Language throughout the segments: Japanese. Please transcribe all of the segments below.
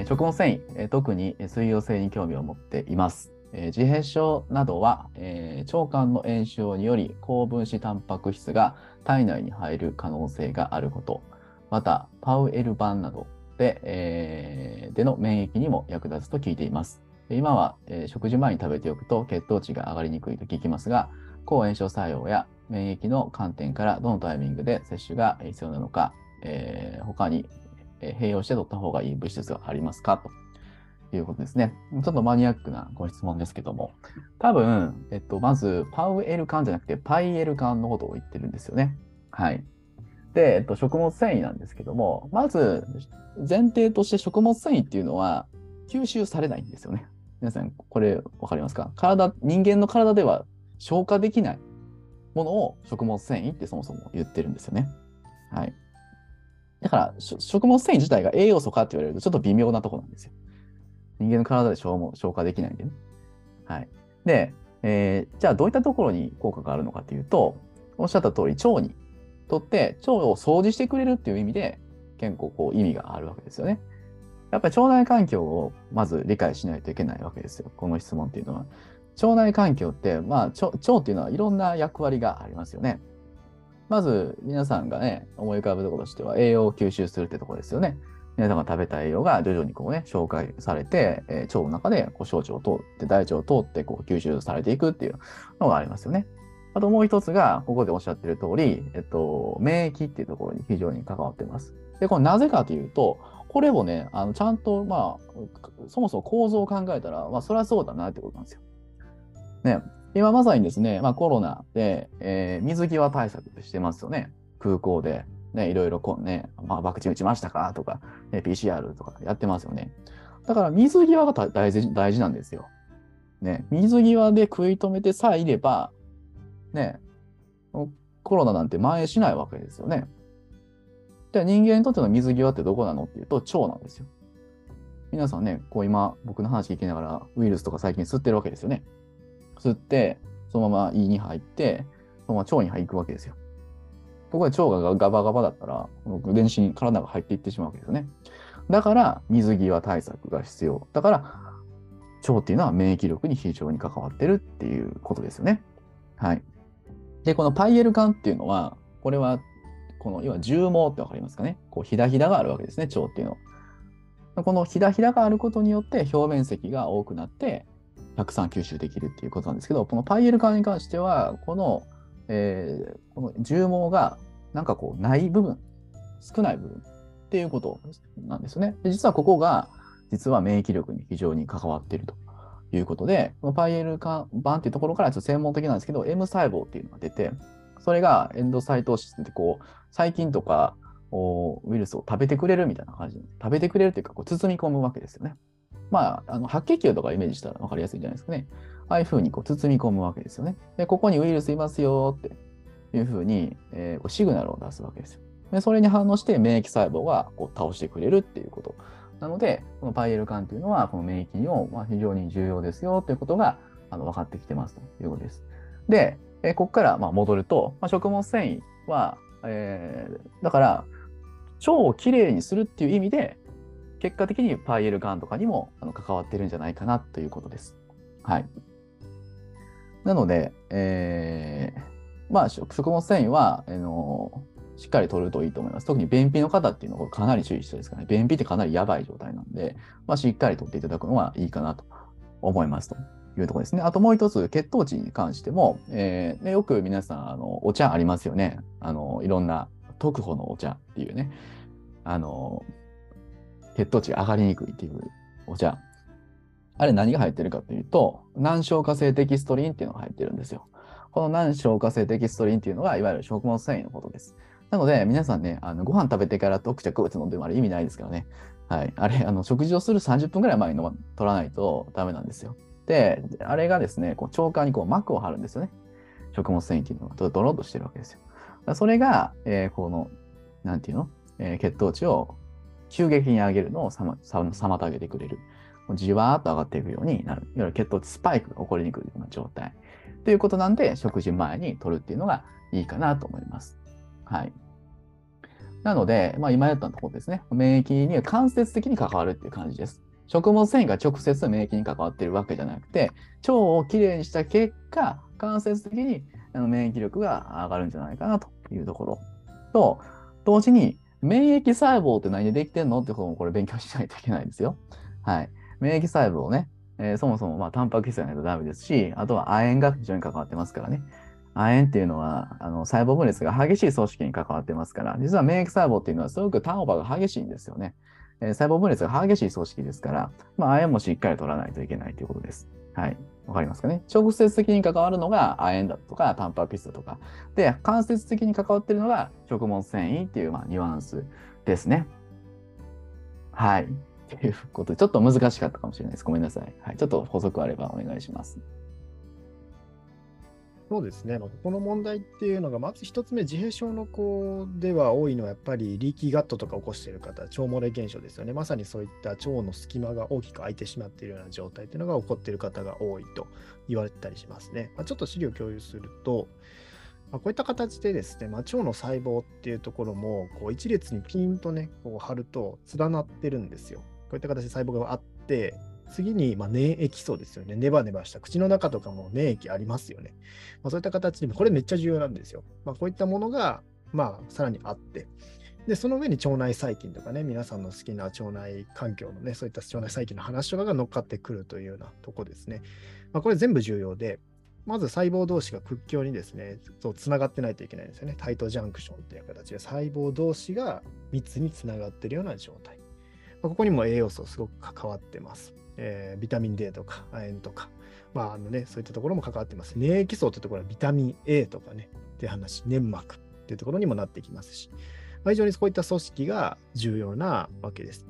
え食物繊維、え特に水溶性に興味を持っています。えー自閉症などは、えー腸管の炎症により高分子タンパク質が体内に入る可能性があること、またパウエル版などで,、えーでの免疫にも役立つと聞いています。今は、えー食事前に食べておくと血糖値が上がりにくいと聞きますが、抗炎症作用や免疫の観点からどのタイミングで摂取が必要なのか、えー他に併用して取った方がいい物質がありますか？ということですね。ちょっとマニアックなご質問ですけども、多分、えっと、まず、パウエル缶じゃなくて、パイエル缶のことを言ってるんですよね。はい。で、えっと、食物繊維なんですけども、まず、前提として食物繊維っていうのは吸収されないんですよね。皆さん、これわかりますか？体、人間の体では消化できないものを食物繊維ってそもそも言ってるんですよね。はい。だから、食物繊維自体が栄養素かって言われるとちょっと微妙なとこなんですよ。人間の体で消消化できないんでね。はい。で、えーじゃあどういったところに効果があるのかっていうと、おっしゃった通り、腸にとって腸を掃除してくれるっていう意味で、結構こう意味があるわけですよね。やっぱり腸内環境をまず理解しないといけないわけですよ。この質問っていうのは。腸内環境って、まあ、腸っていうのはいろんな役割がありますよね。まず、皆さんがね、思い浮かぶところとしては、栄養を吸収するってところですよね。皆さんが食べた栄養が徐々にこうね、紹介されて、えー腸の中でこう小腸を通って、大腸を通ってこう吸収されていくっていうのがありますよね。あともう一つが、ここでおっしゃってる通り、えっと、免疫っていうところに非常に関わってます。で、これなぜかというと、これをね、あのちゃんと、まあ、そもそも構造を考えたら、まあ、それはそうだなってことなんですよ。ね、今まさにですね、まあ、コロナで、えー水際対策してますよね。空港で、ね、いろいろこうね、まあ、ワクチン打ちましたかとか、ね、PCR とかやってますよね。だから水際が大事大事なんですよ。ね、水際で食い止めてさえいれば、ね、コロナなんて蔓延しないわけですよね。で、人間にとっての水際ってどこなのっていうと、腸なんですよ。皆さんね、こう今、僕の話聞きながら、ウイルスとか最近吸ってるわけですよね。吸って、そのまま胃に入って、そのまま腸に入くわけですよ。とこで腸がガバガバだったら、この電子に体が入っていってしまうわけですよね。だから、水際対策が必要。だから、腸っていうのは免疫力に非常に関わってるっていうことですよね。はい。で、このパイエル管っていうのは、これは、この、要は重毛ってわかりますかね？こう、ひだひだがあるわけですね、腸っていうのは。このひだひだがあることによって表面積が多くなって、たくさん吸収できるっていうことなんですけど、このパイエル管に関しては、この、えーこの重毛がなんかこうない部分、少ない部分っていうことなんですね。で実はここが、実は免疫力に非常に関わっているということで、このパイエル管板っていうところからちょっと専門的なんですけど、M 細胞っていうのが出て、それがエンドサイトーシスってこう、細菌とかウイルスを食べてくれるみたいな感じで、食べてくれるっていうか、こう包み込むわけですよね。まあ、あの白血球とかイメージしたら分かりやすいんじゃないですかね。ああいうふうにこう包み込むわけですよね。で、ここにウイルスいますよっていうふうに、えーこうシグナルを出すわけですよ。で、それに反応して免疫細胞がこう倒してくれるっていうこと。なので、このパイエル管というのは、この免疫をま非常に重要ですよということがあの分かってきてますということです。で、えここからま戻ると、まあ、食物繊維は、えーだから、腸をきれいにするっていう意味で、結果的にパイエルガンとかにもあの関わってるんじゃないかなということです。はい。なので、えーまあ食物繊維は、あのしっかり取るといいと思います。特に便秘の方っていうのはかなり注意してですからね。便秘ってかなりやばい状態なんで、まあ、しっかり取っていただくのはいいかなと思いますというところですね。あともう一つ、血糖値に関しても、えーね、よく皆さん、あのお茶ありますよね。あのいろんな特保のお茶っていうね。あの血糖値が上がりにくいっていうお茶。あれ何が入ってるかというと、難消化性デキストリンっていうのが入ってるんですよ。この難消化性デキストリンっていうのが、いわゆる食物繊維のことです。なので、皆さんね、あのご飯食べてから特茶食う飲んでもあれ意味ないですからね。はい。あれ、あの食事をする30分ぐらい前に飲取らないとダメなんですよ。で、あれがですね、こう腸管にこう膜を張るんですよね。食物繊維っていうのがドロッとしてるわけですよ。それが、えーこの、なんていうの、えー血糖値を急激に上げるのを妨げてくれる。じわーっと上がっていくようになる。いわゆる血糖値スパイクが起こりにくいような状態。ということなんで、食事前に取るっていうのがいいかなと思います。はい。なので、まあ、今やったところですね、免疫には間接的に関わるっていう感じです。食物繊維が直接免疫に関わっているわけじゃなくて、腸をきれいにした結果、間接的に免疫力が上がるんじゃないかなというところと、同時に免疫細胞って何でできてんのってこともこれ勉強しないといけないんですよ。はい。免疫細胞ね、えー、そもそもまあタンパク質がないとダメですし、あとは亜鉛が非常に関わってますからね。亜鉛っていうのはあの細胞分裂が激しい組織に関わってますから、実は免疫細胞っていうのはすごくターンオーバーが激しいんですよね。えー、細胞分裂が激しい組織ですから、まあ、亜鉛もしっかり取らないといけないということです。はい。わかりますかね？直接的に関わるのが亜鉛だとか、タンパク質だとか。で、間接的に関わってるのが食物繊維っていう、まあ、ニュアンスですね。はい。ということで、ちょっと難しかったかもしれないです。ごめんなさい。はい。ちょっと補足あればお願いします。そうですね、ここの問題っていうのが、まず一つ目、自閉症の子では多いのは、やっぱりリーキーガットとか起こしている方、腸漏れ現象ですよね。まさにそういった腸の隙間が大きく空いてしまっているような状態っていうのが起こっている方が多いと言われたりしますね。まあ、ちょっと資料共有すると、ま、こういった形でですね、まあ、腸の細胞っていうところも、こう一列にピンとね、こう貼ると連なってるんですよ。こういった形で細胞があって、次に、まあ、粘液層ですよね。ネバネバした口の中とかも粘液ありますよね。まあ、そういった形で、これめっちゃ重要なんですよ。まあ、こういったものが、まあ、さらにあって、で、その上に腸内細菌とかね、皆さんの好きな腸内環境のね、そういった腸内細菌の話とかが乗っかってくるというようなとこですね。まあ、これ全部重要で、まず細胞同士が屈強にですね、そうつながってないといけないんですよね。タイトジャンクションっていう形で細胞同士が密につながっているような状態。ここにも栄養素すごく関わってます。えー、ビタミン D とか亜鉛とか、まああのね、そういったところも関わってます。粘液層というところはビタミン A とかね、って話、粘膜っていうところにもなってきますし、まあ、非常にそういった組織が重要なわけです。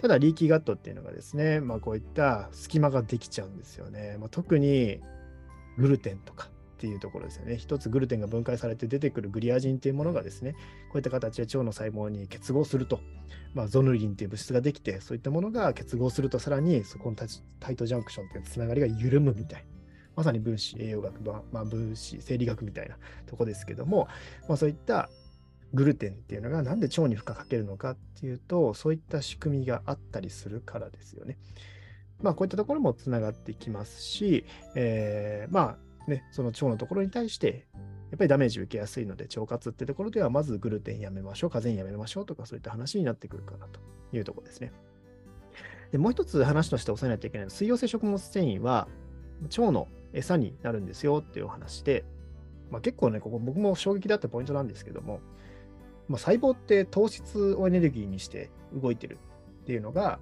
ただ、リーキーガットっていうのがですね、まあ、こういった隙間ができちゃうんですよね。まあ、特にグルテンとかっていうところですよね。一つグルテンが分解されて出てくるグリアジンっていうものがですね、こういった形で腸の細胞に結合すると、まあ、ゾヌリンっていう物質ができて、そういったものが結合すると、さらにそこのタイトジャンクションっていうつながりが緩むみたいな。まさに分子栄養学、まあ、分子生理学みたいなとこですけども、まあ、そういったグルテンっていうのがなんで腸に負荷かけるのかっていうと、そういった仕組みがあったりするからですよね。まあ、こういったところもつながってきますし、えー、まあね、その腸のところに対してやっぱりダメージ受けやすいので、腸活ってところでは、まずグルテンやめましょう、カゼインやめましょうとか、そういった話になってくるかなというところですね。でもう一つ話として押さえないといけないのは、水溶性食物繊維は腸の餌になるんですよっていうお話で、まあ、結構ね、ここ僕も衝撃だったポイントなんですけども、まあ、細胞って糖質をエネルギーにして動いてるっていうのが、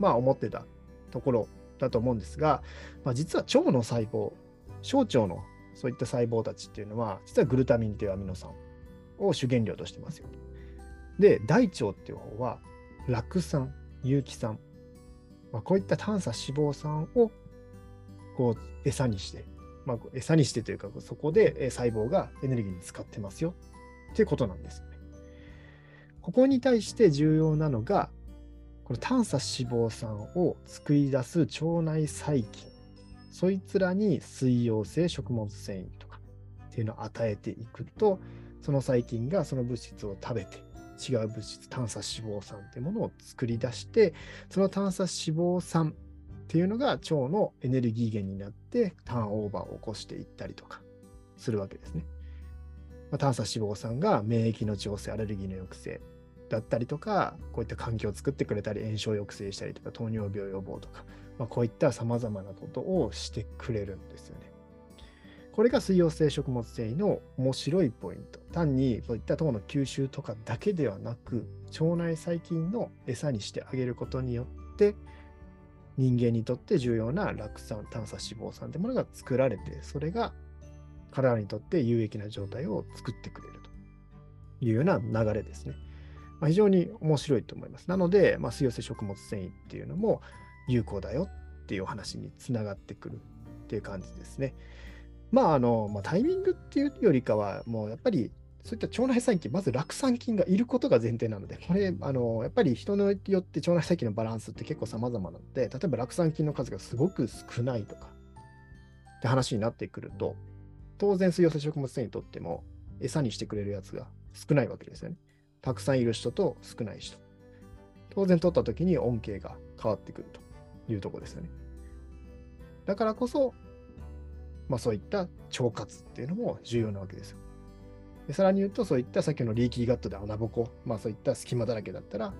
まあ思ってたところだと思うんですが、まあ、実は腸の細胞、小腸のそういった細胞たちっていうのは、実はグルタミンというアミノ酸を主原料としてますよ。で、大腸っていう方は、酪酸、有機酸、まあ、こういった短鎖脂肪酸をこう餌にして、まあ、餌にしてというか、そこで細胞がエネルギーに使ってますよっていうことなんですよね。ここに対して重要なのが、この短鎖脂肪酸を作り出す腸内細菌そいつらに水溶性食物繊維とかっていうのを与えていくと、その細菌がその物質を食べて、違う物質、短鎖脂肪酸っていうものを作り出して、その短鎖脂肪酸っていうのが腸のエネルギー源になって、ターンオーバーを起こしていったりとかするわけですね。まあ、短鎖脂肪酸が免疫の調整、アレルギーの抑制だったりとか、こういった環境を作ってくれたり、炎症を抑制したりとか、糖尿病予防とか、まあ、こういったさまざまなことをしてくれるんですよね。これが水溶性食物繊維の面白いポイント。単にそういった糖の吸収とかだけではなく、腸内細菌の餌にしてあげることによって、人間にとって重要な酪酸、炭鎖脂肪酸というものが作られて、それが体にとって有益な状態を作ってくれるというような流れですね。まあ、非常に面白いと思います。なので、まあ、水溶性食物繊維っていうのも、有効だよっていうお話につながってくるっていう感じですね。まあ、あの、まあ、タイミングっていうよりかは、もうやっぱりそういった腸内細菌、まず酪酸菌がいることが前提なので、これ、あのやっぱり人によって腸内細菌のバランスって結構様々なので、例えば酪酸菌の数がすごく少ないとかって話になってくると、当然水溶性食物繊維にとっても餌にしてくれるやつが少ないわけですよね。たくさんいる人と少ない人。当然取った時に恩恵が変わってくるというとこですよね。だからこそ、まあ、そういった腸活っていうのも重要なわけですよ。でさらに言うと、そういったさっきのリーキーガットで穴ぼこ、まあそういった隙間だらけだったら、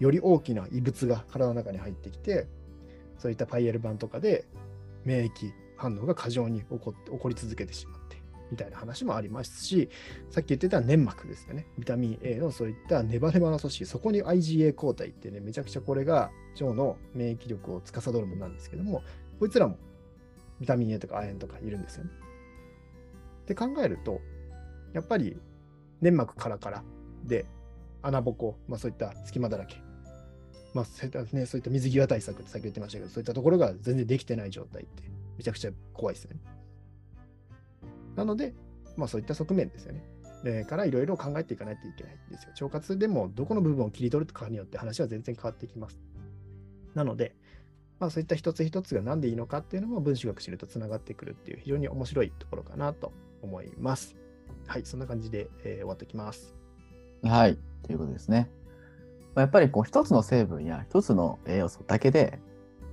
より大きな異物が体の中に入ってきて、そういったパイエル板とかで免疫反応が過剰に起こって起こり続けてしまって、みたいな話もありますし、さっき言ってた粘膜ですよね。ビタミン A のそういったネバネバの組織、そこに IgA 抗体ってね、めちゃくちゃこれが腸の免疫力を司るものなんですけども、こいつらもビタミン A とか亜鉛とかいるんですよね。って考えると、やっぱり粘膜カラカラで穴ぼこ、まあ、そういった隙間だらけ、まあそういったね、そういった水際対策ってさっき言ってましたけど、そういったところが全然できてない状態ってめちゃくちゃ怖いですよね。なので、まあそういった側面ですよね。でからいろいろ考えていかないといけないんですよ。腸活でもどこの部分を切り取るかによって話は全然変わってきます。なので、まあ、そういった一つ一つが何でいいのかっていうのも分子学知るとつながってくるっていう非常に面白いところかなと思います。はい、そんな感じで、えー終わってきます。はい、ということですね。まやっぱりこう一つの成分や一つの栄養素だけで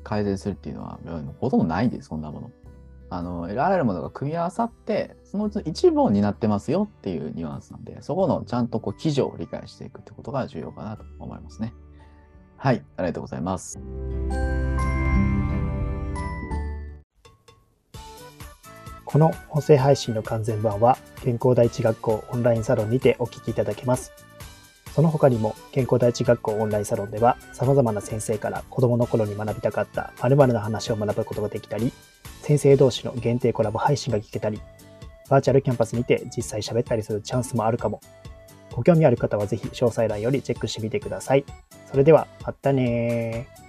改善するっていうのはほとんどないんです、そんなもの。あの、あらゆるものが組み合わさって、そのうちの一部を担ってますよっていうニュアンスなんで、そこのちゃんとこう基準を理解していくってことが重要かなと思いますね。はい、ありがとうございます。この音声配信の完全版は健康第一学校オンラインサロンにてお聞きいただけます。その他にも健康第一学校オンラインサロンでは様々な先生から子供の頃に学びたかった〇〇な話を学ぶことができたり、先生同士の限定コラボ配信が聞けたり、バーチャルキャンパスにて実際喋ったりするチャンスもあるかも。ご興味ある方はぜひ詳細欄よりチェックしてみてください。それでは、またねー。